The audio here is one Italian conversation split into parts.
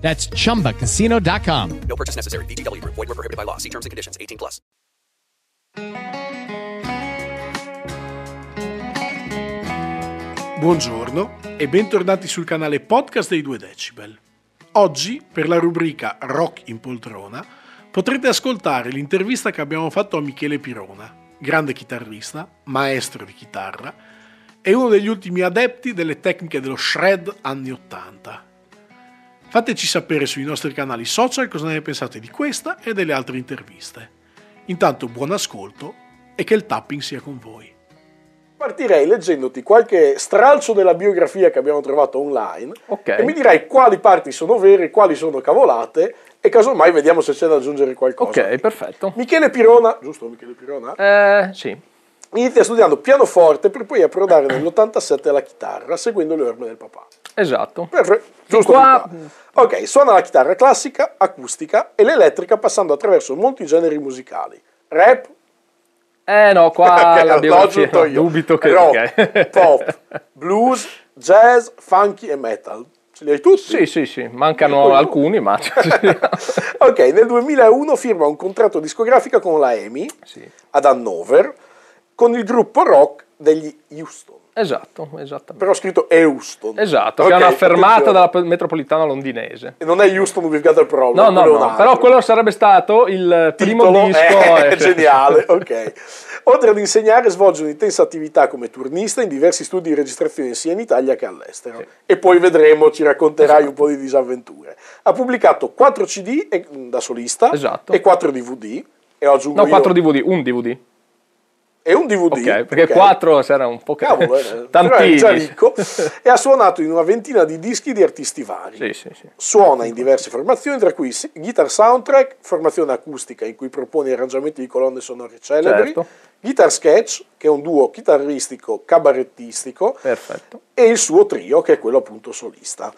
That's chumbacasino.com. No purchase necessary. VGW Group. Void were prohibited by law. See terms and conditions. 18 plus. Buongiorno e bentornati sul canale podcast dei 2 Decibel. Oggi, per la rubrica Rock in poltrona, potrete ascoltare l'intervista che abbiamo fatto a Michele Pirona, grande chitarrista, maestro di chitarra e uno degli ultimi adepti delle tecniche dello shred anni 80. Fateci sapere sui nostri canali social cosa ne pensate di questa e delle altre interviste. Intanto buon ascolto e che il tapping sia con voi. Partirei leggendoti qualche stralcio della biografia che abbiamo trovato online Ok. e mi dirai quali parti sono vere, quali sono cavolate e casomai vediamo se c'è da aggiungere qualcosa. Ok, perfetto. Michele Pirona, giusto Michele Pirona? Eh, sì. Inizia studiando pianoforte per poi approdare nell'87 alla chitarra, seguendo le orme del papà. Esatto. Perfetto, giusto qua-. Ok, suona la chitarra classica, acustica e l'elettrica passando attraverso molti generi musicali. Rap, Eh no, qua Ok, la l'ho biografia aggiunto io. dubito che... Rock, ok. pop, blues, jazz, funky e metal. Ce li hai tutti? Sì, sì, sì, mancano alcuni, ma... ok, nel 2001 firma un contratto discografico con la EMI Sì. ad Hannover con il gruppo rock degli Houston. Esatto, esattamente. Però ho scritto Houston. Esatto, Ok, che è una fermata attenzione. della pe- metropolitana londinese. E non è Houston We've Got a Problem. No, no, no, però quello sarebbe stato il primo Titolo disco... è eh, geniale, ok. Oltre ad insegnare, svolge un'intensa attività come turnista in diversi studi di registrazione sia in Italia che all'estero. E poi vedremo, ci racconterai un po' di disavventure. Ha pubblicato 4 CD e- da solista Esatto. e 4 DVD. E aggiungo No, io- 4 DVD, un DVD. E un DVD. Ok, perché ok. 4 era un po'. Cavolo, eh, Tantini. già ricco. e ha suonato in una ventina di dischi di artisti vari. Sì, sì, sì. Suona in diverse formazioni, tra cui Guitar Soundtrack, formazione acustica in cui propone arrangiamenti di colonne sonore celebri, Certo. Guitar Sketch, che è un duo chitarristico cabarettistico, Perfetto. e il suo trio, che è quello appunto solista.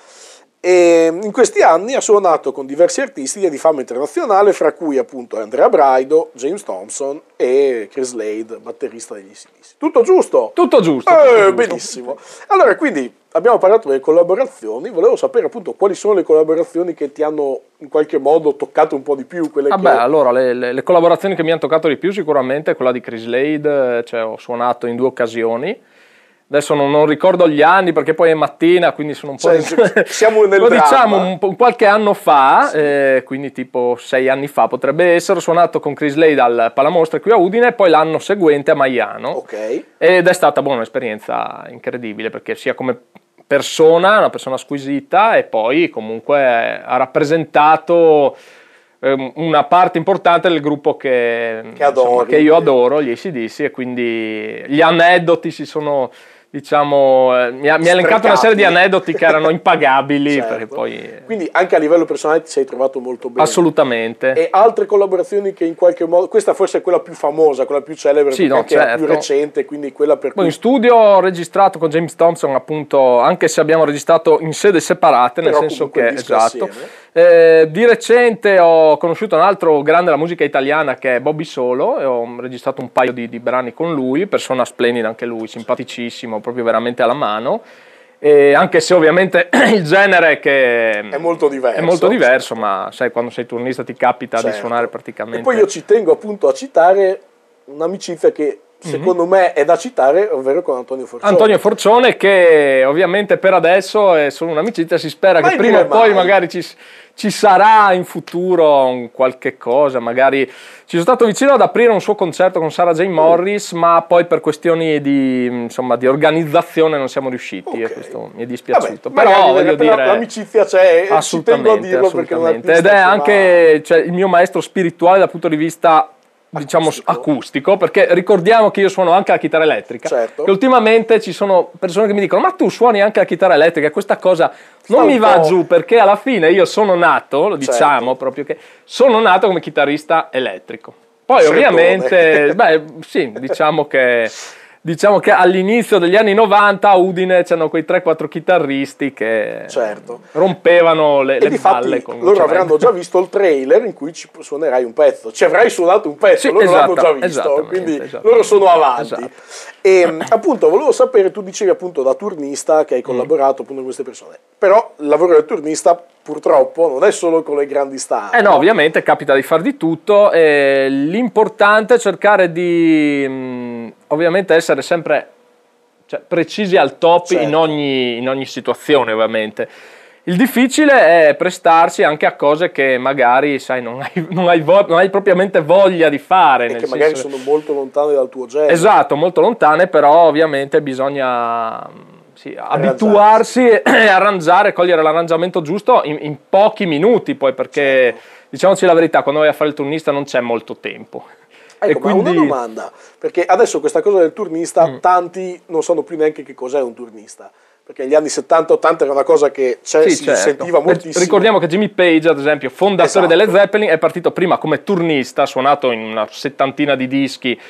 E in questi anni ha suonato con diversi artisti di fama internazionale, fra cui appunto Andrea Braido, James Thompson e Chris Slade, batterista degli CDC. Tutto giusto? Tutto giusto. Eh, tutto giusto. benissimo. Allora, quindi abbiamo parlato delle collaborazioni, volevo sapere appunto quali sono le collaborazioni che ti hanno in qualche modo toccato un po' di più, quelle Vabbè, che... allora le, le- le collaborazioni che mi hanno toccato di più sicuramente è quella di Chris Lade, eh, cioè ho suonato in due occasioni. Adesso non, non ricordo gli anni perché poi è mattina, quindi sono un po'... Cioè, siamo nel Lo dramma. diciamo un, po'- qualche anno fa, eh, quindi tipo sei anni fa potrebbe essere, suonato con Chris Lade al Palamostre qui a Udine e poi l'anno seguente a Maiano. Ok. Ed è stata boh, un'esperienza incredibile perché sia come persona, una persona squisita e poi comunque ha rappresentato ehm, una parte importante del gruppo che, Che adori. insomma, che io adoro, gli ACDC, e quindi gli aneddoti si sono, diciamo, eh, mi ha, mi ha elencato una serie di aneddoti che erano impagabili, Certo. perché poi... eh, Quindi anche a livello personale ti sei trovato molto bene. Assolutamente. E altre collaborazioni che in qualche modo... Questa forse è quella più famosa, quella più celebre, Sì, no, la più certo. recente, quindi quella per Poi cui... in studio ho registrato con James Thompson, appunto, anche se abbiamo registrato in sede separate, nel Però senso che esatto. assieme. Eh, di recente ho conosciuto un altro grande della musica italiana che è Bobby Solo e ho registrato un paio di, di brani con lui, persona splendida anche lui, simpaticissimo, proprio veramente alla mano. E anche se ovviamente il genere che È molto diverso. è molto diverso, ma sai, quando sei turnista ti capita di Certo. suonare praticamente. E poi io ci tengo appunto a citare un'amicizia che secondo me è da citare, ovvero con Antonio Forcione. Mhm. Antonio Forcione che ovviamente per adesso è solo un'amicizia, si spera Mai che prima o poi magari ci, ci sarà in futuro un qualche cosa, magari ci sono stato vicino ad aprire un suo concerto con Sarah J. Morris, ma poi per questioni di, insomma, di organizzazione non siamo riusciti Ok. e questo mi è dispiaciuto. Vabbè, Però voglio dire... l'amicizia c'è e ci tengo a Assolutamente, dirlo assolutamente. Ed è anche cioè, il mio maestro spirituale dal punto di vista diciamo Acustico. acustico perché ricordiamo che io suono anche la chitarra elettrica Certo. che ultimamente ci sono persone che mi dicono ma tu suoni anche la chitarra elettrica questa cosa non mi va giù perché alla fine io sono nato lo diciamo Certo. proprio che sono nato come chitarrista elettrico Poi Freddone. ovviamente, beh, sì, diciamo che, diciamo che all'inizio degli anni 90 a Udine c'erano quei 3-4 chitarristi che Certo. rompevano le, E le balle con loro cioè, avranno già visto il trailer in cui ci suonerai un pezzo. Ci avrai suonato un pezzo, Sì, loro l'hanno esatta- già visto, quindi esattamente. loro sono avanti. Esatto. E mh, appunto volevo sapere, tu dicevi appunto da turnista che hai collaborato appunto con queste persone, però il lavoro del turnista purtroppo non è solo con le grandi star. Eh no, ovviamente capita di far di tutto. e l'importante è cercare di mh, ovviamente essere sempre cioè, precisi al top Certo. in, ogni, in ogni situazione, ovviamente. Il difficile è prestarsi anche a cose che magari, sai, non hai, non hai vo- non hai propriamente voglia di fare. E nel che magari sono molto lontane dal tuo genere. Esatto, molto lontane, però ovviamente bisogna sì, abituarsi e arrangiare, cogliere l'arrangiamento giusto in, in pochi minuti poi, perché diciamoci la verità, quando vai a fare il turnista non c'è molto tempo. Ecco, e quindi... una domanda, perché adesso questa cosa del turnista, Mm. tanti non sanno più neanche che cos'è un turnista. Perché negli anni 70-80 era una cosa che c'è, Sì, si certo. sentiva moltissimo. Ricordiamo che Jimmy Page, ad esempio, fondatore Esatto. delle Zeppelin, è partito prima come turnista, ha suonato in una settantina di dischi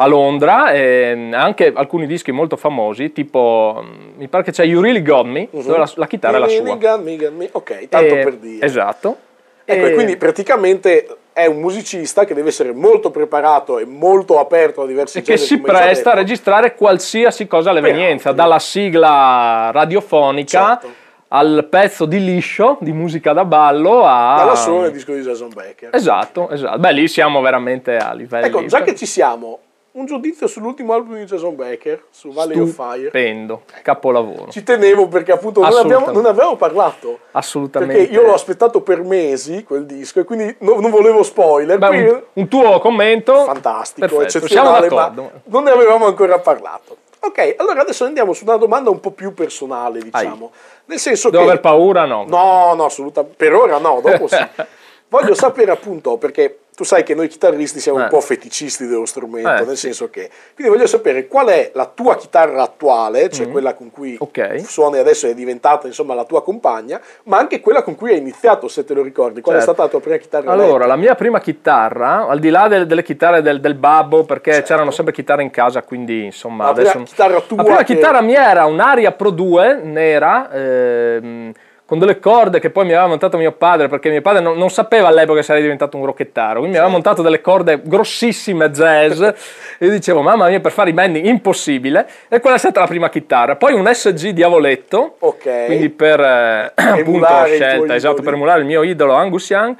a Londra, e anche alcuni dischi molto famosi, tipo mm, mi pare che c'è You Really Got Me, Mhm. dove la, la chitarra è la sua. Gun, me, gun, me. Ok, tanto E- per dire. Esatto. Ecco, E- e quindi praticamente è un musicista che deve essere molto preparato e molto aperto a diversi e che generi. si come hai già presta a registrare qualsiasi cosa all'evenienza, dalla sigla radiofonica Certo. al pezzo di liscio, di musica da ballo, a... Dalla solo nel disco di Jason Becker. Esatto, esatto. Beh, lì siamo veramente a livelli... Ecco, già che ci siamo, un giudizio sull'ultimo album di Jason Becker, su Valley of Fire. Stupendo, capolavoro. Ci tenevo perché appunto non, abbiamo, non avevamo parlato. Assolutamente. Perché io l'ho aspettato per mesi quel disco e quindi no- non volevo spoiler. Beh, Qui- un, un tuo commento? fantastico, Perfetto, eccezionale, ma non ne avevamo ancora parlato. Ok, allora adesso andiamo su una domanda un po' più personale, diciamo. Nel senso Devo che... aver paura? No. No, no, assolutamente. Per ora no, dopo sì. Voglio sapere appunto, perché tu sai che noi chitarristi siamo un Eh. po' feticisti dello strumento, Eh, nel sì. senso che... Quindi voglio sapere qual è la tua chitarra attuale, cioè quella con cui Mm. Ok. suoni adesso è diventata insomma la tua compagna, ma anche quella con cui hai iniziato, se te lo ricordi. Qual è Certo. stata la tua prima chitarra Allora, elettrica? la mia prima chitarra, al di là del- delle chitarre del, del babbo, perché Certo. c'erano sempre chitarre in casa, quindi insomma La prima adesso... chitarra tua la prima che- chitarra mia era un'Aria Pro 2 nera, ehm, con delle corde che poi mi aveva montato mio padre, perché mio padre non, non sapeva all'epoca che sarei diventato un rocchettaro, quindi mi aveva montato delle corde grossissime jazz, e io dicevo, mamma mia, per fare i bending impossibile, e quella è stata la prima chitarra. Poi un SG Diavoletto, Ok. quindi per eh, appunto scelta, esatto, per emulare il mio idolo Angus Young.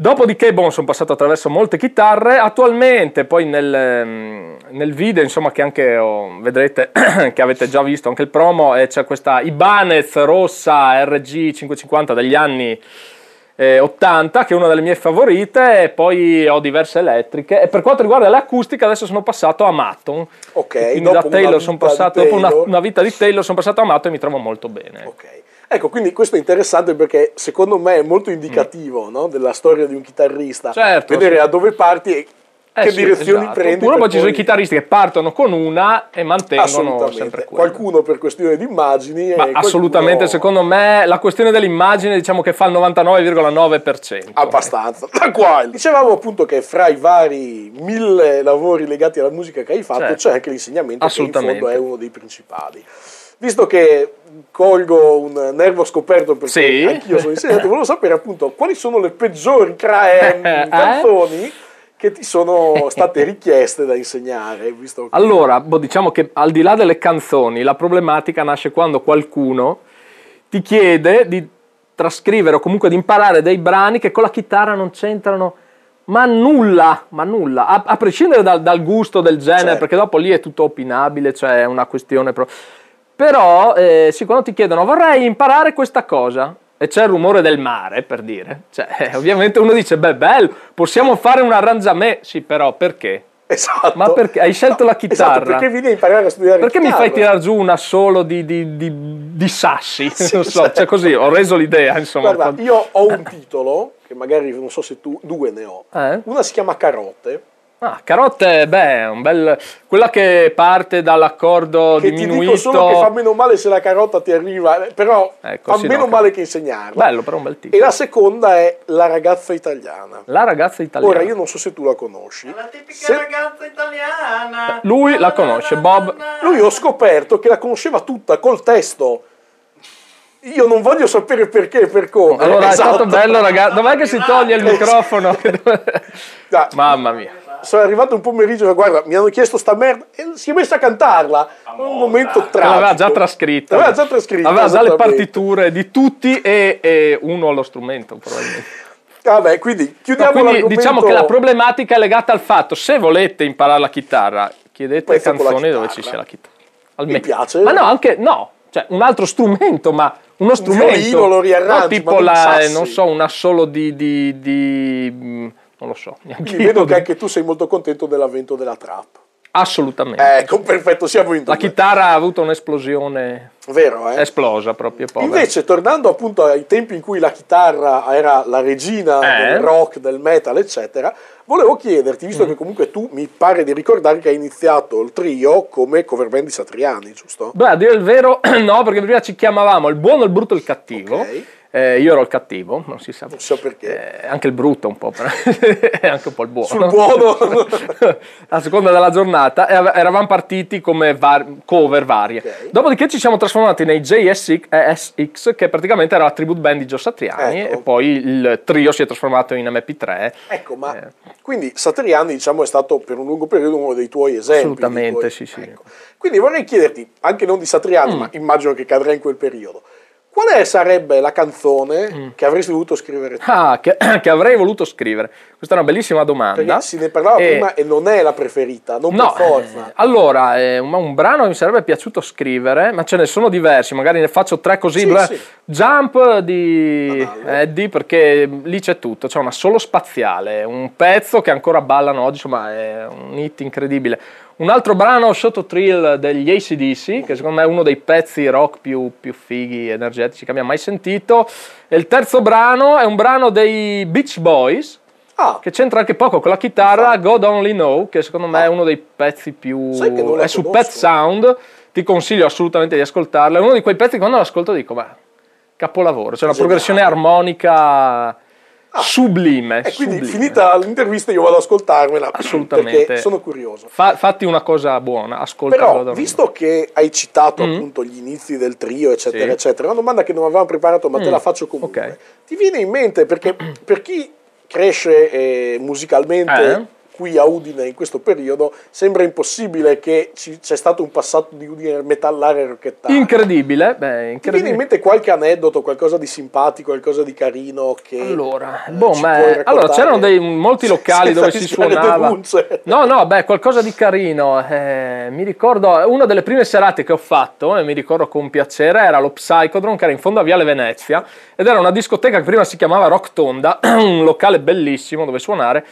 Dopodiché, bon, sono passato attraverso molte chitarre. Attualmente, poi nel, ehm, nel video, insomma, che anche oh, vedrete, che avete già visto anche il promo, eh, c'è questa Ibanez rossa RG 550 degli anni eh, 80, che è una delle mie favorite. E poi ho diverse elettriche. E per quanto riguarda le acustiche, adesso sono passato a Matton. Ok, quindi dopo da una Taylor sono vita di passato, dopo una, Taylor. una vita di Taylor, sono passato a Matton e mi trovo molto bene. Ok. Ecco, quindi questo è interessante perché secondo me è molto indicativo no, della storia di un chitarrista. Certo, vedere sì. a dove parti e Eh che sì, direzioni esatto. prendi. Oppure poi ci sono i chitarristi che partono con una e mantengono sempre quella. Qualcuno per questione di immagini. Ma qualcuno- assolutamente, secondo me, la questione dell'immagine diciamo che fa il 99,9%. Abbastanza. Da qua. Dicevamo appunto che fra i vari mille lavori legati alla musica che hai fatto Certo. c'è anche l'insegnamento che in fondo è uno dei principali. Visto che colgo un nervo scoperto perché Sì. anch'io sono insegnante, volevo sapere appunto quali sono le peggiori cra- Eh? canzoni che ti sono state richieste da insegnare. Visto che- Allora, boh, diciamo che al di là delle canzoni, la problematica nasce quando qualcuno ti chiede di trascrivere o comunque di imparare dei brani che con la chitarra non c'entrano ma nulla, ma nulla, a, a prescindere dal, dal gusto del genere, Certo. perché dopo lì è tutto opinabile, cioè è una questione... Pro... Però, eh, sì, quando ti chiedono vorrei imparare questa cosa, e c'è il rumore del mare, per dire, cioè, eh, ovviamente uno dice, beh, bello, possiamo fare un arrangiamento, sì, però perché? Esatto. Ma perché hai scelto la chitarra? Esatto, perché vieni a imparare a studiare Perché mi fai tirare giù un assolo di, di, di, di sassi? Sì, non so, certo. cioè così, ho reso l'idea, insomma. Guarda, io ho un titolo, che magari non so se tu, due ne ho. Eh? Una si chiama Carote, Ah, carotte, beh, un bel... quella che parte dall'accordo Che ti diminuito. dico solo che fa meno male se la carota ti arriva, eh, però Ecco, fa sì, meno no, male che insegnarla. Bello, però un bel E titolo. la seconda è La ragazza italiana. La ragazza italiana. Ora io non so se tu la conosci. Se- ragazza italiana. Lui la conosce, Bob. Lui ho scoperto che la conosceva tutta col testo. Io non voglio sapere perché e per come. Allora è Esatto. stato bello, ragazzi. Dov'è che si toglie il microfono? Mamma mia. Sono arrivato un pomeriggio e guarda, mi hanno chiesto sta merda e si è messa a cantarla. un momento tragico. L'aveva già trascritta. L'aveva già trascritta, Aveva già le partiture di tutti e, e uno allo strumento, probabilmente. Vabbè, quindi No, chiudiamo quindi l'argomento. diciamo che la problematica è legata al fatto, se volete imparare la chitarra, chiedete Pezzo canzoni dove ci sia la chitarra. Almeno. piace. Ma no, anche no, cioè un altro strumento, ma uno strumento. violino lo riarrangi, no, tipo la, non so, un assolo di, di, di- mm, non lo so, neanche Quindi vedo che anche tu sei molto contento dell'avvento della trap. Assolutamente. Ecco, perfetto, siamo in due. La chitarra ha avuto un'esplosione Vero, eh? esplosa proprio, povera. Invece, tornando appunto ai tempi in cui la chitarra era la regina Eh? del rock, del metal, eccetera, volevo chiederti, visto Mm. che comunque tu mi pare di ricordare che hai iniziato il trio come cover band di Satriani, giusto? Beh, a dire il vero, no, perché prima ci chiamavamo il buono, il brutto e il cattivo. Ok. Eh, io ero il cattivo, non si sa. Non so perché. Eh, anche il brutto un po', e anche un po' il buono. Sul buono. a seconda della giornata eravamo partiti come var- cover varie. Ok. Dopodiché ci siamo trasformati nei JSX che praticamente era la tribute band di Gio Satriani Ecco. e poi il trio si è trasformato in MP3. ecco, ma Eh. quindi Satriani, diciamo, è stato per un lungo periodo uno dei tuoi esempi. Assolutamente, tuoi- sì, sì. ecco. Quindi vorrei chiederti, anche non di Satriani, Mm. ma immagino che cadrà in quel periodo, qual è, sarebbe la canzone Mm. che avresti voluto scrivere tu? Ah, che, che avrei voluto scrivere. Questa è una bellissima domanda. Perché se ne parlava E- prima e non è la preferita, non No, per forza. eh, allora, è un, un brano che mi sarebbe piaciuto scrivere, ma ce ne sono diversi, magari ne faccio tre così. Sì, bla- sì. Jump di. Eddie, perché lì c'è tutto, c'è una solo spaziale, un pezzo che ancora ballano oggi, insomma è un hit incredibile. Un altro brano, Sotto Thrill degli ACDC, che secondo me è uno dei pezzi rock più, più fighi, energetici che abbia mai sentito. E il terzo brano è un brano dei Beach Boys, Ah, che c'entra anche poco con la chitarra, God Only Know, che secondo me è uno dei pezzi più... Sai che non è su. Pet Sound, ti consiglio assolutamente di ascoltarla, è uno di quei pezzi che quando l'ascolto dico, ma capolavoro, c'è una Geniale. progressione armonica sublime, e quindi sublime. finita l'intervista io vado ad ascoltarmela Assolutamente. perché sono curioso. Fa- fatti una cosa buona, ascolta God Però, visto che hai citato Mm. appunto gli inizi del trio, eccetera, Sì. eccetera, una domanda che non avevamo preparato, ma te Mm. la faccio comunque. Ok. Ti viene in mente perché per chi cresce eh, musicalmente Eh? Qui a Udine in questo periodo, sembra impossibile che ci, c'è stato un passato di Udine metallare e rocchettare. Incredibile, beh, Ti viene in incredibile. mente qualche aneddoto, qualcosa di simpatico, qualcosa di carino che Allora, eh, boh, puoi allora c'erano dei, molti locali dove si suonava. denunce. No, no, beh, qualcosa di carino. Eh, mi ricordo, una delle prime serate che ho fatto, e mi ricordo con piacere, era lo Psychodrome, che era in fondo a Viale Venezia, ed era una discoteca che prima si chiamava Rock Tonda, un locale bellissimo dove suonare.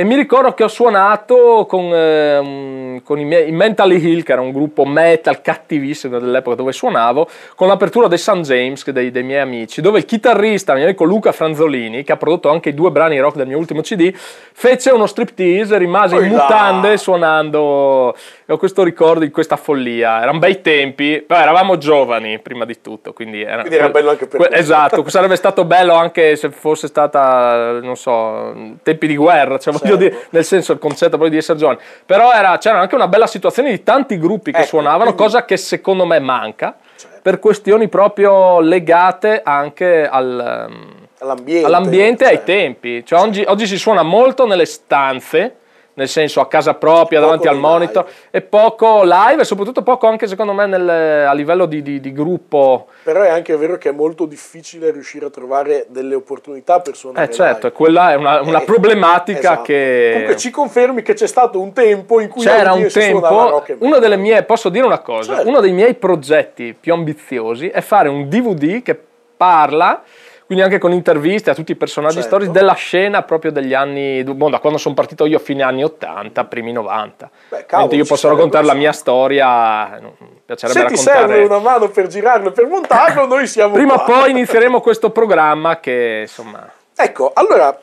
E mi ricordo che ho suonato con, ehm, con i miei i Mentally Hill, che era un gruppo metal cattivissimo dell'epoca dove suonavo, con l'apertura dei St. James, dei, dei miei amici, dove il chitarrista, mio amico Luca Franzolini, che ha prodotto anche i due brani rock del mio ultimo CD, fece uno striptease, rimase in mutande suonando. Ho questo ricordo di questa follia. Erano bei tempi, però eravamo giovani prima di tutto, quindi era, Quindi era bello anche per que- te. Esatto, sarebbe stato bello anche se fosse stata, non so, tempi di guerra, cioè voglio Certo. dire, nel senso il concetto poi di essere giovani. Però era- c'era anche una bella situazione di tanti gruppi che Ecco, suonavano, quindi- cosa che secondo me manca, Certo. per questioni proprio legate anche al, um, all'ambiente, all'ambiente e ai cioè. tempi. Cioè, oggi, oggi si suona molto nelle stanze, nel senso a casa propria, davanti al monitor, live. e poco live e soprattutto poco anche secondo me nel- a livello di, di- di gruppo. Però è anche vero che è molto difficile riuscire a trovare delle opportunità per suonare Eh certo, live. quella è una, una Eh, problematica esatto. che... Comunque ci confermi che c'è stato un tempo in cui C'era un tempo, una delle mie, posso dire una cosa, Certo. uno dei miei progetti più ambiziosi è fare un DVD che parla, quindi anche con interviste a tutti i personaggi Certo. storici della scena proprio degli anni, boh, da quando sono partito io fine anni 80, primi 90. Beh, cavolo, io posso raccontare la mia storia, eh, mi piacerebbe Se ti raccontare... serve una mano per girarlo e per montarlo, noi siamo Prima o poi inizieremo questo programma che insomma... Ecco, allora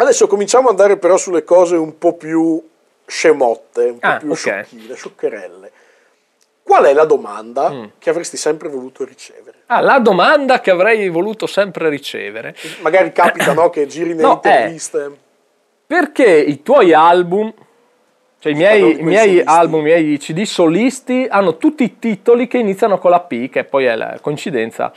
Adesso cominciamo ad andare però sulle cose un po' più scemotte, un po' Ah, più ok. sciocchine, scioccherelle. Qual è la domanda Mm. che avresti sempre voluto ricevere? Ah, la domanda che avrei voluto sempre ricevere. Magari capita no, che giri nelle No, eh. interviste. Perché i tuoi album, cioè i miei, i miei album, i miei CD solisti, hanno tutti i titoli che iniziano con la P, che poi è la coincidenza.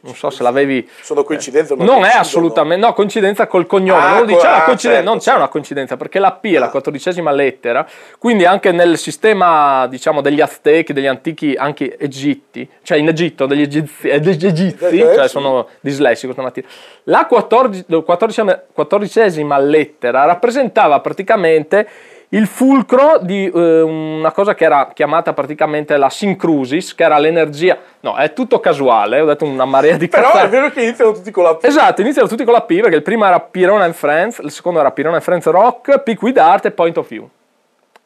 Non so se l'avevi. Sono coincidenze, ma Non è assolutamente, no, coincidenza col cognome. Ah, non, dice, "Ah, ah, coincidenza", certo, non c'è certo. una coincidenza perché la P è la quattordicesima lettera, quindi anche nel sistema diciamo degli Aztechi, degli antichi anche Egitti, cioè in Egitto degli egizi, eh, degli egizi Eh, cioè sì. sono dislessico stamattina. La quattordi- quattordicesima, quattordicesima lettera rappresentava praticamente il fulcro di eh, una cosa che era chiamata praticamente la sincrusis, che era l'energia. No, è tutto casuale, ho detto una marea di Però cazzate. è vero che iniziano tutti con la P. Esatto, iniziano tutti con la P perché il primo era Pirona and Friends, il secondo era Pirona and Friends Rock, Pick with Art e Point of View.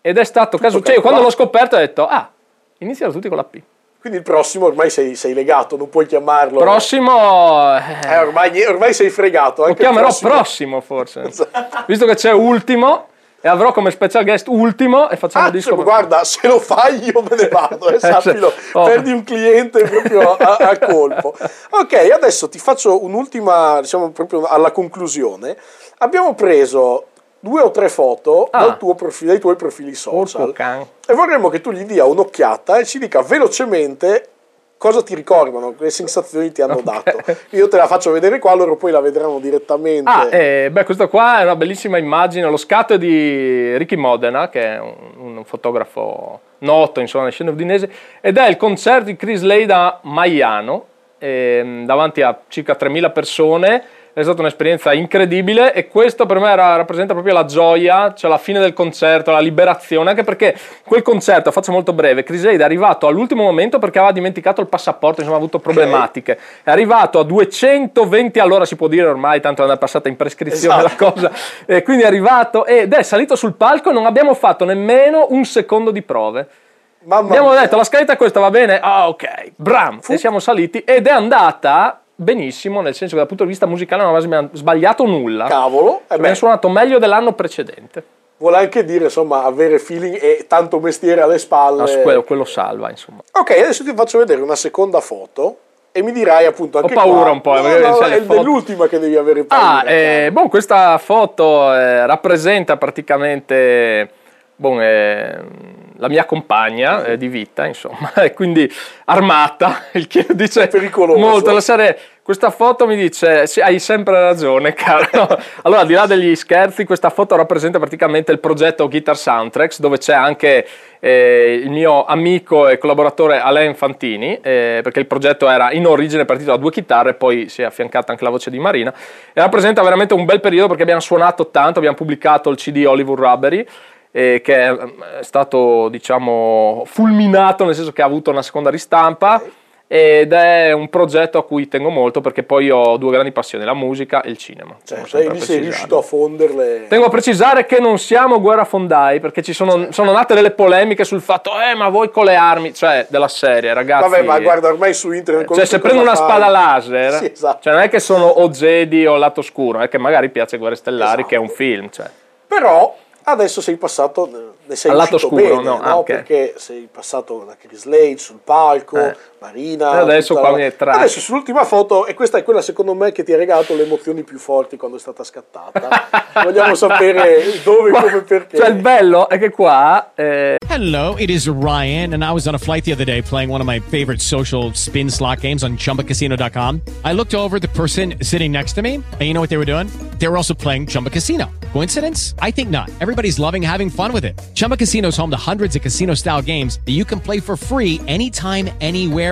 Ed è stato caso, cioè io quando l'ho scoperto ho detto, ah, iniziano tutti con la P. Quindi il prossimo ormai sei, sei legato, non puoi chiamarlo. Prossimo, Eh, eh, ormai, ormai sei fregato. lo chiamerò prossimo. prossimo forse, visto che c'è ultimo e avrò come special guest ultimo e facciamo Ah, il disco. cioè, guarda, se lo fai io me ne vado, eh, Eh, sappilo, oh. perdi un cliente proprio a, a colpo. Ok, adesso ti faccio un'ultima, diciamo proprio alla conclusione. Abbiamo preso due o tre foto Ah. profilo, dai tuoi profili social Porco can. e vorremmo che tu gli dia un'occhiata e ci dica velocemente cosa ti ricordano, che sensazioni ti hanno dato. Io te la faccio vedere qua, loro poi la vedranno direttamente. Ah, eh, beh, questo qua è una bellissima immagine. Lo scatto è di Ricky Modena, che è un, un fotografo noto insomma, nella scena udinese, ed è il concerto di Chris Lay da Maiano, ehm, davanti a circa 3.000 persone. È stata un'esperienza incredibile e questo per me era- rappresenta proprio la gioia, cioè la fine del concerto, la liberazione, anche perché quel concerto, faccio molto breve, Chris Aid è arrivato all'ultimo momento perché aveva dimenticato il passaporto, insomma ha avuto problematiche, è arrivato a 220 all'ora si può dire ormai, tanto è passata in prescrizione Esatto. la cosa, e quindi è arrivato ed è salito sul palco e non abbiamo fatto nemmeno un secondo di prove. Mamma Abbiamo mia. detto la scaletta è questa va bene? Ah, ok. Bram. E siamo saliti ed è andata benissimo, nel senso che dal punto di vista musicale non avevamo sbagliato nulla. Cavolo, eh Abbiamo suonato meglio dell'anno precedente. vuole anche dire insomma avere feeling e tanto mestiere alle spalle. No, quello, quello salva, insomma. Ok, adesso ti faccio vedere una seconda foto e mi dirai appunto anche paura qua- un po', No, perché no, le è dell'ultima che devi avere paura. Ah, eh, boh, questa foto eh, rappresenta praticamente boh, eh, la mia compagna eh, di vita, insomma, quindi armata, il che dice Pericoloso. molto. La serie, questa foto mi dice, sì, hai sempre ragione, caro. Allora, al di là degli scherzi, questa foto rappresenta praticamente il progetto Guitar Soundtracks, dove c'è anche eh, il mio amico e collaboratore Alain Fantini, eh, perché il progetto era in origine partito da due chitarre, poi si è affiancata anche la voce di Marina, e rappresenta veramente un bel periodo perché abbiamo suonato tanto, abbiamo pubblicato il CD Oliver Rubbery, eh, che è, è stato diciamo fulminato nel senso che ha avuto una seconda ristampa ed è un progetto a cui tengo molto perché poi ho due grandi passioni, la musica e il cinema. A lì sei riuscito a fonderle. Tengo a precisare che non siamo guerrafondai perché ci sono, sono nate delle polemiche sul fatto, eh, ma voi con le armi, cioè della serie, ragazzi. Vabbè, ma guarda, ormai su internet. Cioè, se prendo una cosa spada fai- laser, Sì, esatto. cioè non è che sono o Jedi o lato scuro, è che magari piace Guerre Stellari, Esatto. che è un film. Cioè. Però adesso sei passato, ne sei Al lato scuro, bene, no? no? Ah, ok. Perché sei passato da Chris Lade sul palco, Eh. Marina. E adesso tutta qua la- mi è trash. Adesso sull'ultima foto, e questa è quella secondo me che ti ha regalato le emozioni più forti quando è stata scattata. Vogliamo sapere dove, come, perché. Cioè, il bello è che qua eh, Hello, it is Ryan, and I was on a flight the other day playing one of my favorite social spin slot games on chumbacasino.com. I looked over at the person sitting next to me, and you know what they were doing? They were also playing Chumba Casino. Coincidence? I think not. Everybody's loving having fun with it. Chumba Casino is home to hundreds of casino style games that you can play for free anytime, anywhere,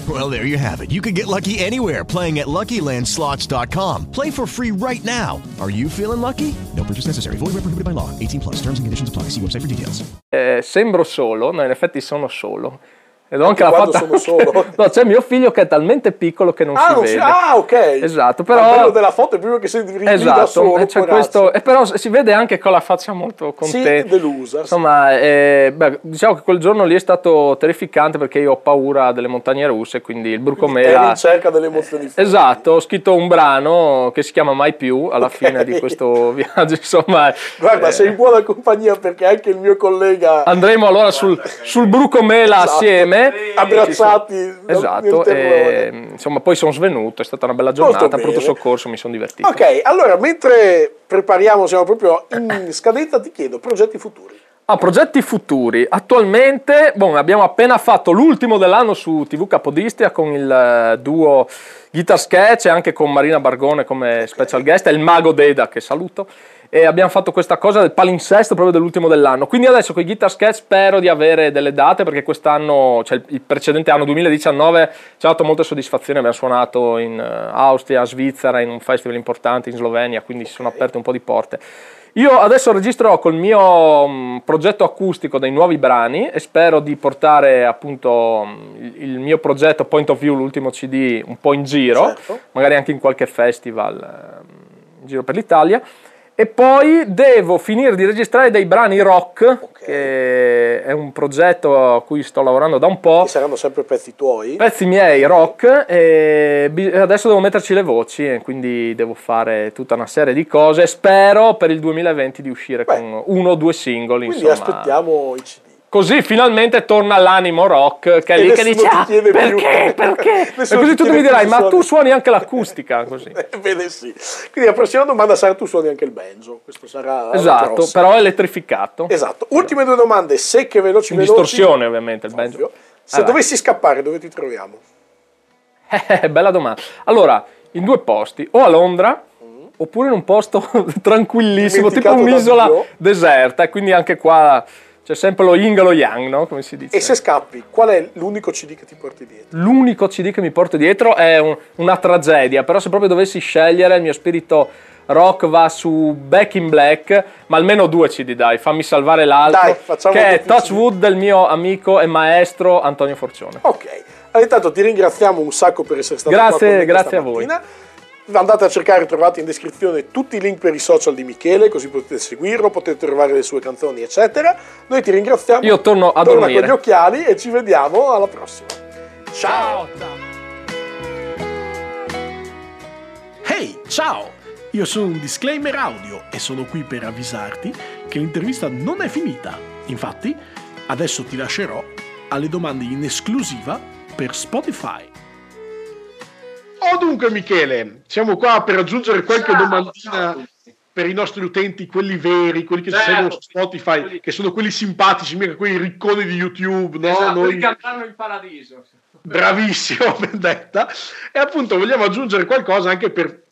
Well, there you have it. You can get lucky anywhere playing at LuckyLandSlots.com. Play for free right now. Are you feeling lucky? No purchase necessary. Void where prohibited by law. 18 plus. Terms and conditions apply. See website for details. Eh, sembro solo, no, in effetti sono solo. E do anche, Anche la fatta. sono no, c'è mio figlio che è talmente piccolo che non Ah, si non vede. si- ah, ok. Esatto, Ma il però. bello della foto è proprio che lì da Esatto, solo, c'è questo, e però si vede anche con la faccia molto Sì, contenta. delusa. sì. Insomma, eh, beh, diciamo che quel giorno lì è stato terrificante perché io ho paura delle montagne russe, quindi il Brucomela. in cerca delle emozioni forti. Esatto, ho scritto un brano che si chiama Mai più alla Ok. fine di questo viaggio. Insomma, Guarda, eh, sei in buona compagnia perché anche il mio collega andremo allora sul, sul Brucomela Esatto. assieme. Abbracciati Esatto, e, insomma, poi sono svenuto, è stata una bella giornata. Pronto soccorso, mi sono divertito. Ok, allora mentre prepariamo, siamo proprio in scadenza, ti chiedo progetti futuri. Ah, progetti futuri. Attualmente, boh, abbiamo appena fatto l'ultimo dell'anno su TV Capodistria con il eh, duo Guitar Sketch e anche con Marina Bargone come special guest e il mago Deda che saluto. E abbiamo fatto questa cosa del palinsesto proprio dell'ultimo dell'anno. Quindi adesso con i Guitar Sketch spero di avere delle date perché quest'anno, cioè il- precedente anno 2019, ci ha dato molte soddisfazioni. Abbiamo suonato in eh, Austria, Svizzera, in un festival importante in Slovenia, quindi si sono aperte un po' di porte. Io adesso registrerò col mio mh, progetto acustico dei nuovi brani e spero di portare appunto mh, il, mio progetto Point of View, l'ultimo CD, un po' in giro, Certo. magari anche in qualche festival ehm, in giro per l'Italia. E poi devo finire di registrare dei brani rock, che è un progetto a cui sto lavorando da un po'. Ci saranno sempre pezzi tuoi. Pezzi miei rock e adesso devo metterci le voci e quindi devo fare tutta una serie di cose. Spero per il 2020 di uscire Beh. con uno o due singoli. Quindi insomma. aspettiamo i CD. Così finalmente torna l'animo rock che è E lì che dice "Ah, chiede più." perché, perché? e così tu mi dirai ma tu suoni." anche l'acustica così. Ebbene sì. Quindi la prossima domanda sarà tu suoni anche il banjo. Questo sarà Esatto, però elettrificato. Esatto. Ultime due domande, secche, veloci, In veloci. distorsione ovviamente il banjo. Ovvio. Se Allora. dovessi scappare, dove ti troviamo? Eh, bella domanda. Allora, in due posti, o a Londra oppure in un posto tranquillissimo, tipo un'isola deserta, e quindi anche qua c'è sempre lo yin e lo yang, no? Come si dice. E se scappi, qual è l'unico CD che ti porti dietro? L'unico CD che mi porto dietro è un- una tragedia, però se proprio dovessi scegliere il mio spirito rock va su Back in Black, ma almeno due CD dai, fammi salvare l'altro, Dai, facciamo che è. Touchwood del mio amico e maestro Antonio Forcione. Ok. Allora, intanto ti ringraziamo un sacco per essere stato Grazie, qua con grazie questa a voi. Andate a cercare, trovate in descrizione tutti i link per i social di Michele, così potete seguirlo, potete trovare le sue canzoni, eccetera. Noi ti ringraziamo. Io torno a Torna dormire. con gli occhiali e ci vediamo alla prossima. Ciao. Hey, ciao! Io sono un disclaimer audio e sono qui per avvisarti che l'intervista non è finita. Infatti, adesso ti lascerò alle domande in esclusiva per Spotify. Oh dunque Michele, siamo qua per aggiungere qualche domandina per i nostri utenti, quelli veri, quelli che ci Certo, seguono su Spotify, quelli- che sono quelli simpatici, mica quei ricconi di YouTube, no? Esatto, Noi- ricantarlo in paradiso. Bravissimo, ben detta. E appunto vogliamo aggiungere qualcosa anche per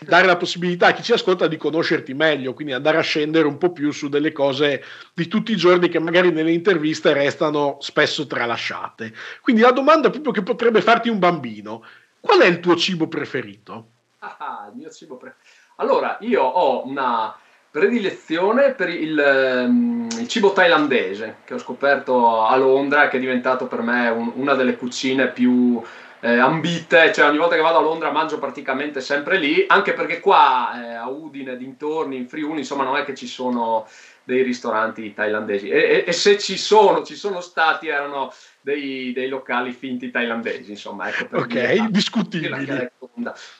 dare la possibilità a chi ci ascolta di conoscerti meglio, quindi andare a scendere un po' più su delle cose di tutti i giorni che magari nelle interviste restano spesso tralasciate. Quindi la domanda proprio che potrebbe farti un bambino, qual è il tuo cibo preferito? Ah, il mio cibo preferito. Allora, io ho una predilezione per il, ehm, il cibo thailandese che ho scoperto a Londra, che è diventato per me un- una delle cucine più eh, ambite, cioè ogni volta che vado a Londra mangio praticamente sempre lì, anche perché qua eh, a Udine, dintorni, in Friuli, insomma non è che ci sono dei ristoranti thailandesi e, e- e se ci sono, ci sono stati, erano dei, dei locali finti thailandesi, insomma. Ecco, per Ok, dire- discutibili. che.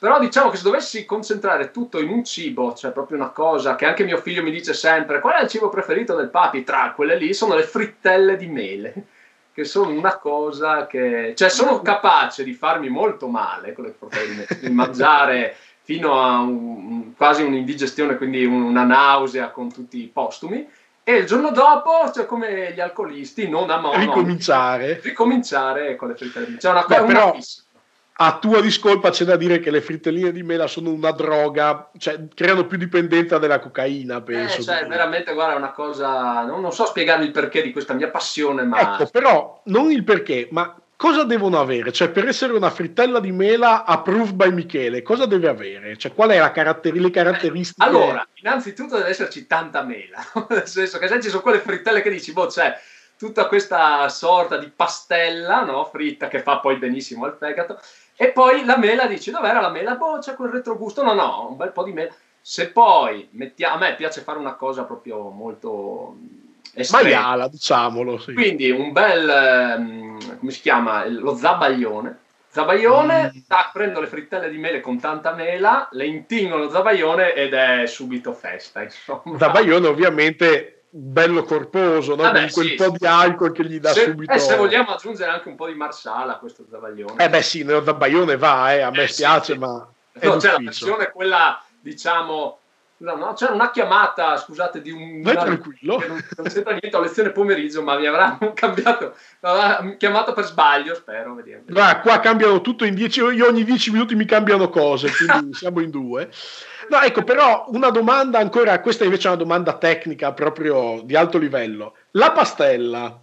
Però diciamo che se dovessi concentrare tutto in un cibo, cioè proprio una cosa che anche mio figlio mi dice sempre, qual è il cibo preferito del papi? Tra quelle lì sono le frittelle di mele, che sono una cosa che... cioè sono capace di farmi molto male di mele, di mangiare fino a un- quasi un'indigestione, quindi un- una nausea con tutti i postumi, e il giorno dopo, cioè come gli alcolisti, non a modo, Ricominciare. ricominciare con le mele. Cioè una cosa però- fissa. A tua discolpa c'è da dire che le frittelline di mela sono una droga, cioè creano più dipendenza della cocaina, penso. Eh, cioè, veramente, guarda, è una cosa. Non, non so spiegarvi il perché di questa mia passione, ma. Ecco, però non il perché, ma cosa devono avere? Cioè, per essere una frittella di mela approved by Michele, cosa deve avere? Cioè, qual è la caratter- le caratteristiche? Allora, innanzitutto deve esserci tanta mela, nel senso che se ci sono quelle frittelle che dici, boh, c'è tutta questa sorta di pastella, no, fritta, che fa poi benissimo al fegato, e poi la mela dici, dov'era la mela? Boh, c'è quel retrogusto, no, no, un bel po' di mela. Se poi, mettiamo, a me piace fare una cosa proprio molto estrema. Maiala, diciamolo. Sì. Quindi un bel, ehm, come si chiama, lo zabaglione. Zabaglione, Mm. tac, prendo le frittelle di mele con tanta mela, le intingo lo zabaglione ed è subito festa, insomma. Zabaglione ovviamente bello corposo, no? Vabbè, con quel sì, po' sì. di alcol che gli dà se, subito... eh, se vogliamo aggiungere anche un po' di marsala a questo zabaglione. Eh beh sì, nello Zabaglione va, eh, a me Eh, spiace, sì. ma No, c'è la d'ufficio. versione quella, diciamo, no, no, c'era una chiamata, scusate, di un... Vai tranquillo. non, non c'entra niente, ho lezione pomeriggio, ma mi avranno cambiato, mi avranno chiamato per sbaglio, spero, vediamo. Guarda, qua cambiano tutto in 10, io ogni 10 minuti mi cambiano cose, quindi siamo in due. No, ecco, però una domanda ancora, questa invece è una domanda tecnica proprio di alto livello. La pastella,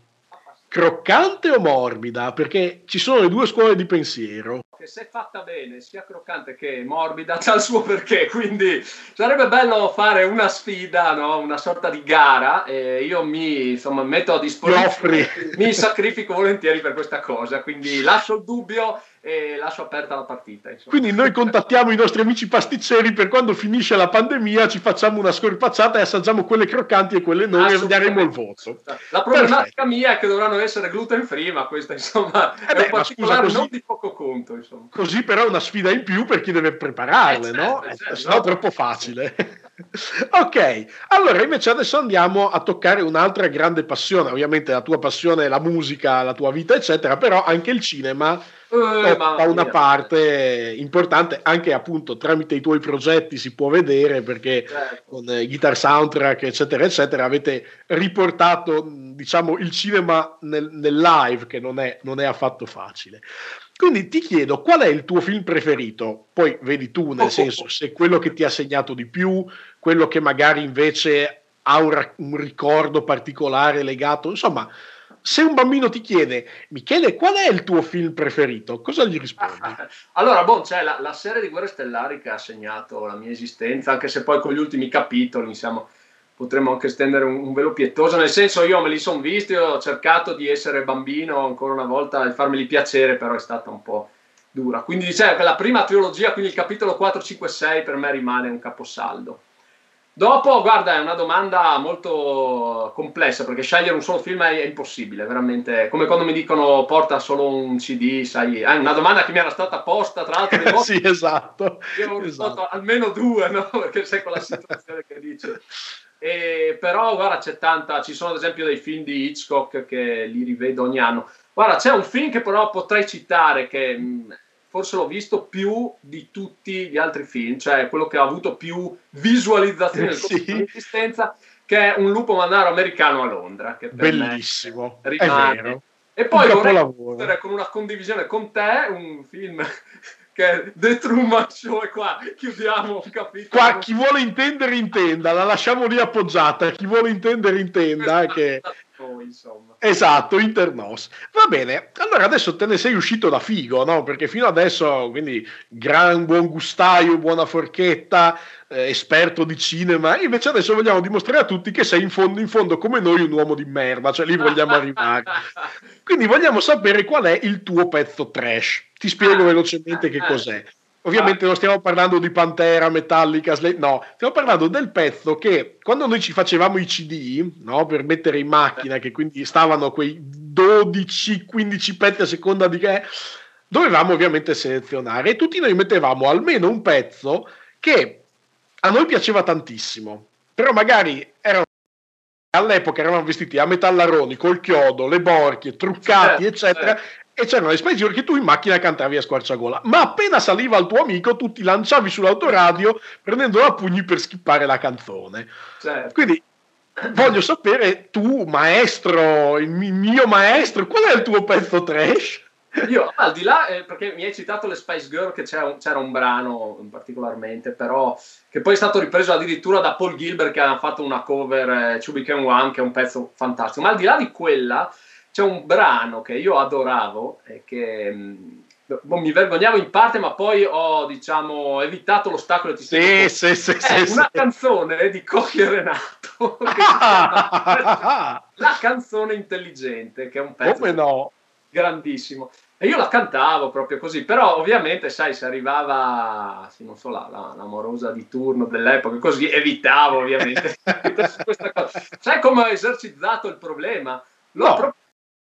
croccante o morbida? Perché ci sono le due scuole di pensiero. che se fatta bene, sia croccante che morbida, c'ha il suo perché. Quindi sarebbe bello fare una sfida, no? una sorta di gara. E io mi insomma, metto a disposizione, mi sacrifico volentieri per questa cosa. Quindi lascio il dubbio e lascio aperta la partita. Insomma. Quindi noi contattiamo i nostri amici pasticceri per quando finisce la pandemia ci facciamo una scorpacciata e assaggiamo quelle croccanti e quelle non e daremo il voto. La problematica Perfetto. mia è che dovranno essere gluten free, ma questa insomma Eh è beh, un ma particolare scusa, così- non di poco conto. Insomma. Così però è una sfida in più per chi deve prepararle, Eh, no? certo, Eh, certo. Se no è troppo facile. ok, allora invece adesso andiamo a toccare un'altra grande passione. Ovviamente la tua passione è la musica, la tua vita, eccetera, però anche il cinema Eh, occupa mamma una parte importante, anche appunto tramite i tuoi progetti si può vedere perché Certo. con eh, Guitar Soundtrack, eccetera, eccetera, avete riportato, diciamo, il cinema nel, nel live, che non è, non è affatto facile. Quindi ti chiedo qual è il tuo film preferito? Poi vedi tu, nel Oh, senso, oh, oh. se quello che ti ha segnato di più, quello che magari invece ha un, un ricordo particolare legato, insomma, se un bambino ti chiede, Michele, qual è il tuo film preferito? Cosa gli rispondi? Allora, boh, c'è la, la serie di Guerre Stellari che ha segnato la mia esistenza, anche se poi con gli ultimi capitoli, insomma, potremmo anche stendere un, un velo pietoso, nel senso io me li sono visti, ho cercato di essere bambino ancora una volta e farmeli piacere, però è stata un po' dura. Quindi diciamo che la prima trilogia, quindi il capitolo 4, 5 e 6 per me rimane un caposaldo. Dopo, guarda, è una domanda molto complessa perché scegliere un solo film è, è impossibile, veramente. Come quando mi dicono porta solo un CD, sai, è una domanda che mi era stata posta tra l'altro. volte sì, esatto. io avevo esatto. almeno due, no? Perché sai quella situazione che dici. E, però, guarda, c'è tanta. Ci sono ad esempio dei film di Hitchcock che li rivedo ogni anno. Guarda, c'è un film che però potrei citare che mh, forse l'ho visto più di tutti gli altri film, cioè quello che ha avuto più visualizzazioni nel corso Sì. mia esistenza, che è Un lupo mannaro americano a Londra. Che Bellissimo, è rimane. vero. E poi Un vorrei chiudere con una condivisione con te, un film che è The Truman Show e qua chiudiamo un capitolo. Qua chi vuole intendere intenda, la lasciamo lì appoggiata, chi vuole intendere intenda che... Noi, insomma. Esatto, internos. Va bene, allora adesso te ne sei uscito da figo, no? Perché fino adesso, quindi, gran buon gustaio, buona forchetta, eh, esperto di cinema, invece adesso vogliamo dimostrare a tutti che sei in fondo, in fondo come noi un uomo di merda, cioè lì vogliamo arrivare. Quindi vogliamo sapere qual è il tuo pezzo trash. Ti spiego velocemente che cos'è. Ovviamente non stiamo parlando di Pantera, Metallica, Slade, no, stiamo parlando del pezzo che quando noi ci facevamo i CD, no, per mettere in macchina, che quindi stavano quei 12-15 pezzi a seconda di che, dovevamo ovviamente selezionare. E tutti noi mettevamo almeno un pezzo che a noi piaceva tantissimo, però magari erano all'epoca eravamo vestiti a metallaroni col chiodo, le borchie, truccati, eccetera. E c'erano le Spice Girls che tu in macchina cantavi a squarciagola. Ma appena saliva il tuo amico, tu ti lanciavi sull'autoradio prendendolo a pugni per skippare la canzone. Certo. Quindi voglio sapere, tu, maestro, il mi- mio maestro, qual è il tuo pezzo trash? Io, al di là, eh, perché mi hai citato le Spice Girl, che c'era un, c'era un brano particolarmente, però che poi è stato ripreso addirittura da Paul Gilbert che ha fatto una cover, eh, Two Became One, che è un pezzo fantastico. Ma al di là di quella, c'è un brano che io adoravo e che mh, boh, mi vergognavo in parte, ma poi ho diciamo evitato l'ostacolo. Ti Sì, sì, sì, è sì, una sì. canzone di Cocchi e Renato, chiama La canzone intelligente, che è un pezzo no? grandissimo. E io la cantavo proprio così, però ovviamente, sai, se arrivava, sì, non so, la, la- l'amorosa di turno dell'epoca, così evitavo ovviamente questa cosa. Sai come ho esercitato il problema? L'ho No. proprio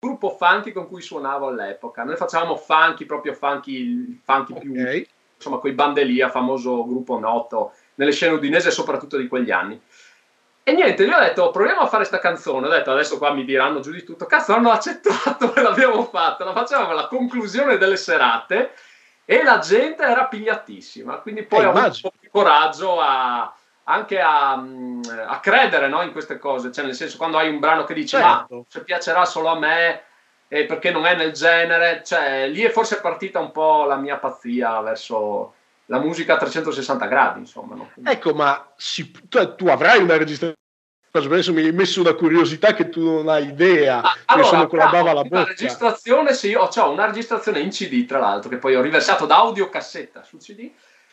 gruppo funky con cui suonavo all'epoca. Noi facevamo funky, proprio funky, funky più, insomma, quei Bandelia, famoso gruppo noto nelle scene udinese, soprattutto di quegli anni. E niente, gli ho detto, proviamo a fare sta canzone. Ho detto, adesso qua mi diranno giù di tutto. Cazzo, hanno accettato e l'abbiamo fatta. La facevamo alla conclusione delle serate e la gente era pigliatissima. Quindi poi Eh, ho avuto un po' di coraggio a, anche a, a credere no, in queste cose. Cioè, nel senso, quando hai un brano che dici, ma Certo. se piacerà solo a me, eh, perché non è nel genere. Cioè, lì è forse partita un po' la mia pazzia verso la musica a 360 gradi, insomma. no? Ecco, ma si- tu, tu avrai una registrazione. Adesso mi hai messo una curiosità che tu non hai idea. Ah, Io sono con la bava alla bocca. registrazione, sì, ho, c'ho una registrazione in CD, tra l'altro, che poi ho riversato da audiocassetta su CD,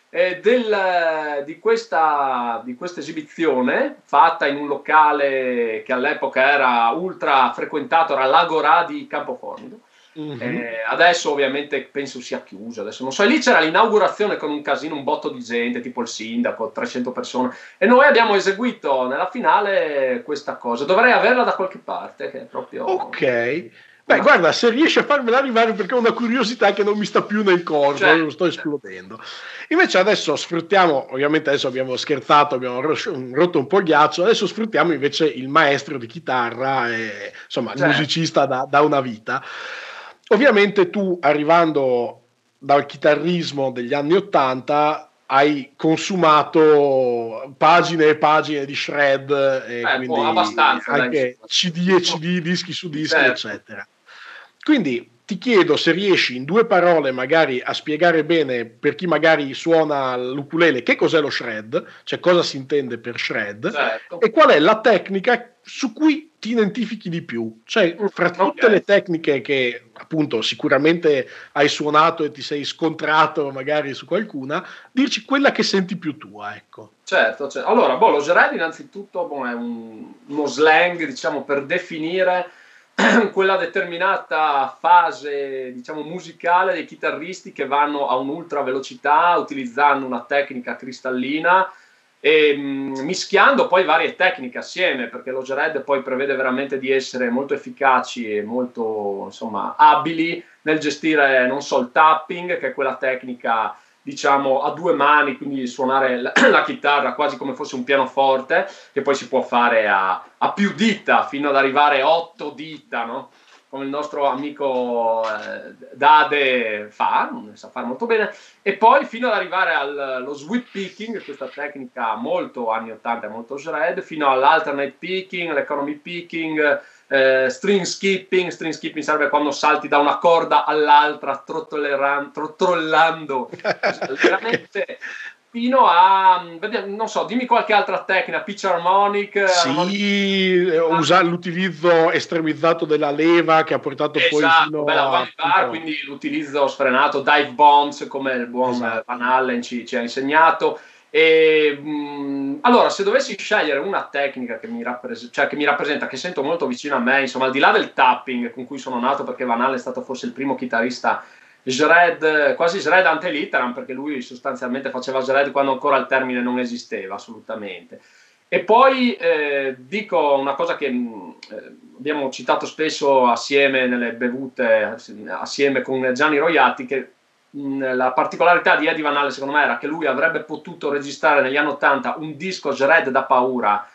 eh, del- di, questa, di questa esibizione fatta in un locale che all'epoca era ultra frequentato, era l'Agorà di Campoformido. Mhm. Eh, adesso ovviamente penso sia chiuso, adesso non so, e lì c'era l'inaugurazione con un casino, un botto di gente, tipo il sindaco, 300 persone, e noi abbiamo eseguito nella finale questa cosa, dovrei averla da qualche parte, che è proprio... Ok. Beh, guarda, se riesci a farmela arrivare perché ho una curiosità che non mi sta più nel corpo, Certo, lo sto esplodendo. Invece adesso sfruttiamo, ovviamente adesso abbiamo scherzato, abbiamo ro- rotto un po' il ghiaccio, adesso sfruttiamo invece il maestro di chitarra, e, insomma, il Certo. musicista da, da una vita. Ovviamente tu arrivando dal chitarrismo degli anni Ottanta hai consumato pagine e pagine di shred e Eh, quindi boh, abbastanza, dai. anche CD e CD, dischi su dischi, Certo. eccetera. Quindi ti chiedo se riesci in due parole magari a spiegare bene per chi magari suona l'ukulele che cos'è lo shred, cioè cosa si intende per shred Certo. e qual è la tecnica su cui ti identifichi di più. Cioè, fra tutte ok. le tecniche che appunto sicuramente hai suonato e ti sei scontrato magari su qualcuna, dirci quella che senti più tua, ecco. Certo, certo. Allora, boh, lo Gered innanzitutto boh, è un- uno slang, diciamo, per definire quella determinata fase, diciamo, musicale dei chitarristi che vanno a un'ultra velocità utilizzando una tecnica cristallina e mh, mischiando poi varie tecniche assieme, perché lo Gered poi prevede veramente di essere molto efficaci e molto, insomma, abili nel gestire non so il tapping, che è quella tecnica diciamo a due mani, quindi suonare la, la chitarra quasi come fosse un pianoforte, che poi si può fare a, a più dita, fino ad arrivare a otto dita, no? come il nostro amico eh, Dade fa, sa fare molto bene, e poi fino ad arrivare allo sweep picking, questa tecnica molto anni 80, molto shred, fino all'alternate picking, l'economy picking, eh, string skipping, string skipping sarebbe quando salti da una corda all'altra trottollando veramente fino a non so dimmi qualche altra tecnica pitch harmonic harmonic- Sì, eh, usa l'utilizzo estremizzato della leva che ha portato poi Esatto, fino bella a... Bar, quindi l'utilizzo sfrenato, dive bombs come il buon Esatto. eh, Van Allen ci, ci ha insegnato. E, mh, allora, se dovessi scegliere una tecnica che mi, rappres- cioè, che mi rappresenta, che sento molto vicino a me, insomma, al di là del tapping con cui sono nato, perché Van Allen è stato forse il primo chitarrista shred, quasi shred ante litteram, perché lui sostanzialmente faceva shred quando ancora il termine non esisteva assolutamente. E poi eh, dico una cosa che mh, eh, abbiamo citato spesso assieme nelle bevute, assieme con Gianni Roiatti, che la particolarità di Eddie Van Halen secondo me era che lui avrebbe potuto registrare negli anni 80 un disco shred da paura,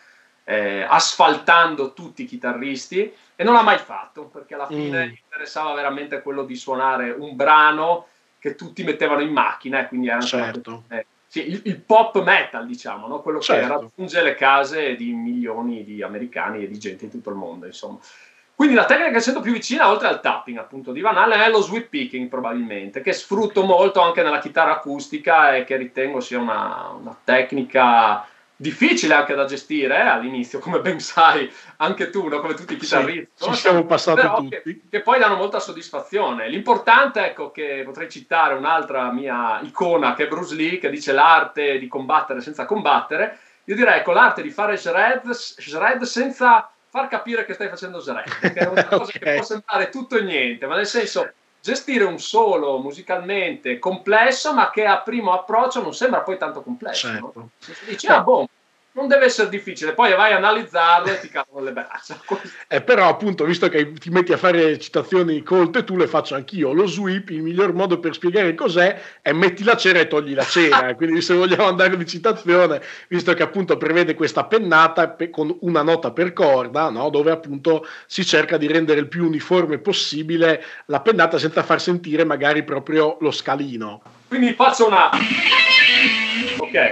eh, asfaltando tutti i chitarristi, e non l'ha mai fatto, perché alla fine Mm. interessava veramente quello di suonare un brano che tutti mettevano in macchina, e quindi era Certo. eh, sì, il, il pop metal, diciamo, no? quello Certo. che raggiunge le case di milioni di americani e di gente in tutto il mondo, insomma. Quindi la tecnica che sento più vicina, oltre al tapping appunto di Van Halen, è lo sweep picking probabilmente, che sfrutto molto anche nella chitarra acustica e che ritengo sia una, una tecnica difficile anche da gestire eh, all'inizio, come ben sai anche tu, no? come tutti i chitarristi. Sì, ci siamo passati Però tutti. Che, che poi danno molta soddisfazione. L'importante, ecco, che potrei citare un'altra mia icona che è Bruce Lee, che dice l'arte di combattere senza combattere. Io direi, ecco, l'arte di fare shred, shred senza far capire che stai facendo shred, che è una cosa Ok. che può sembrare tutto e niente, ma nel senso gestire un solo musicalmente complesso, ma che a primo approccio non sembra poi tanto complesso. Certo. no? Si dice, ah, boh, non deve essere difficile, poi vai a analizzarlo e ti cadono le braccia. Eh, però appunto, visto che ti metti a fare citazioni colte, tu le faccio anch'io. Lo sweep, il miglior modo per spiegare cos'è è metti la cera e togli la cera. Quindi se vogliamo andare di citazione, visto che appunto prevede questa pennata pe- con una nota per corda, no? dove appunto si cerca di rendere il più uniforme possibile la pennata senza far sentire magari proprio lo scalino. Quindi faccio una... Ok.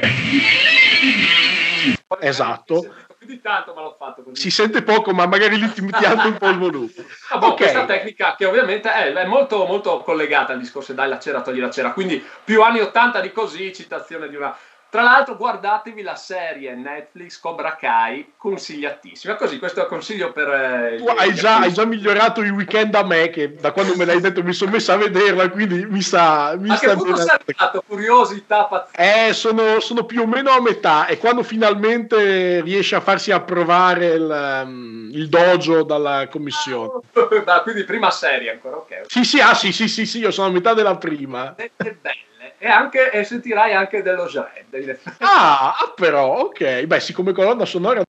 Esatto. Più di tanto, ma l'ho fatto così. Si sente poco, ma magari lì ti, ti alzo un po' il volume. Ah, boh, Ok. Questa tecnica che ovviamente è, è molto, molto collegata al discorso dai la cera, togli la cera, quindi più anni 80 di così, citazione di una... Tra l'altro guardatevi la serie Netflix Cobra Kai, consigliatissima. Così, questo è un consiglio per... eh, Tu hai già, hai già migliorato il weekend a me, che da quando me l'hai detto mi sono messo a vederla, quindi mi sa... Mi A che sta punto bene. sei arrivato? Curiosità pazzesca. Eh, sono, sono più o meno a metà e quando finalmente riesce a farsi approvare il, um, il dojo dalla commissione. Ah, quindi prima serie ancora, ok. Sì, sì, ah, sì, sì, sì, sì, io sono a metà della prima. Dette belle. E, anche, e sentirai anche dello Jared. Ah, ah, però, ok. Beh, siccome colonna sonora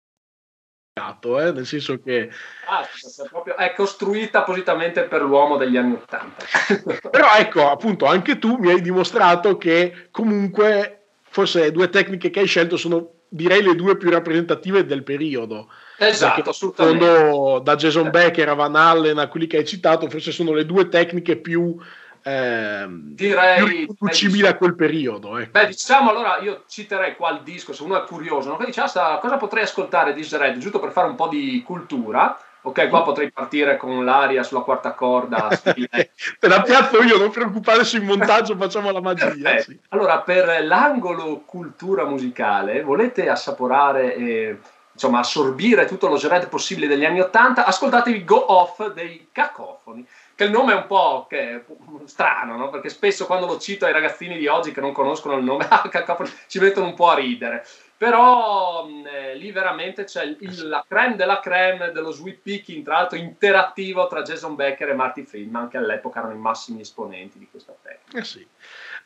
eh, nel senso che Ah, è, proprio, è costruita appositamente per l'uomo degli anni Ottanta. Però ecco, appunto, anche tu mi hai dimostrato che comunque forse le due tecniche che hai scelto sono direi le due più rappresentative del periodo. Esatto, Perché, assolutamente. secondo- da Jason Becker a Van Allen a quelli che hai citato, forse sono le due tecniche più, ehm, Direi- più riconducibili a quel periodo. ecco. Beh, diciamo allora, io citerei qua il disco, se uno è curioso, no? che dice, ah, sta- cosa potrei ascoltare di Red, giusto per fare un po' di cultura. Ok, qua potrei partire con l'aria sulla quarta corda. Te la piazzo io, non preoccupare sul montaggio, facciamo la magia. Sì. Allora, per l'angolo cultura musicale, volete assaporare e insomma assorbire tutto lo Jared possibile degli anni Ottanta? Ascoltatevi Go Off dei Cacofoni. Che il nome è un po' che- strano, no? Perché spesso quando lo cito ai ragazzini di oggi che non conoscono il nome, ah, ci mettono un po' a ridere. Però mh, eh, lì veramente c'è il- la creme della creme dello sweep picking, tra l'altro interattivo tra Jason Becker e Marty Friedman, che all'epoca erano i massimi esponenti di questa tecnica. Eh sì.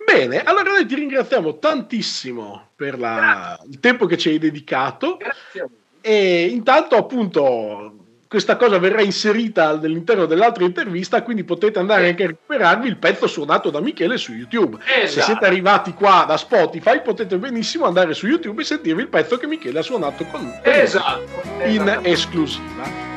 Bene, allora noi ti ringraziamo tantissimo per la- il tempo che ci hai dedicato. Grazie a voi. E intanto, appunto, questa cosa verrà inserita all'interno dell'altra intervista, quindi potete andare anche a recuperarvi il pezzo suonato da Michele su YouTube. Se Esatto. siete arrivati qua da Spotify, potete benissimo andare su YouTube e sentirvi il pezzo che Michele ha suonato con noi Esatto. in esatto. esclusiva.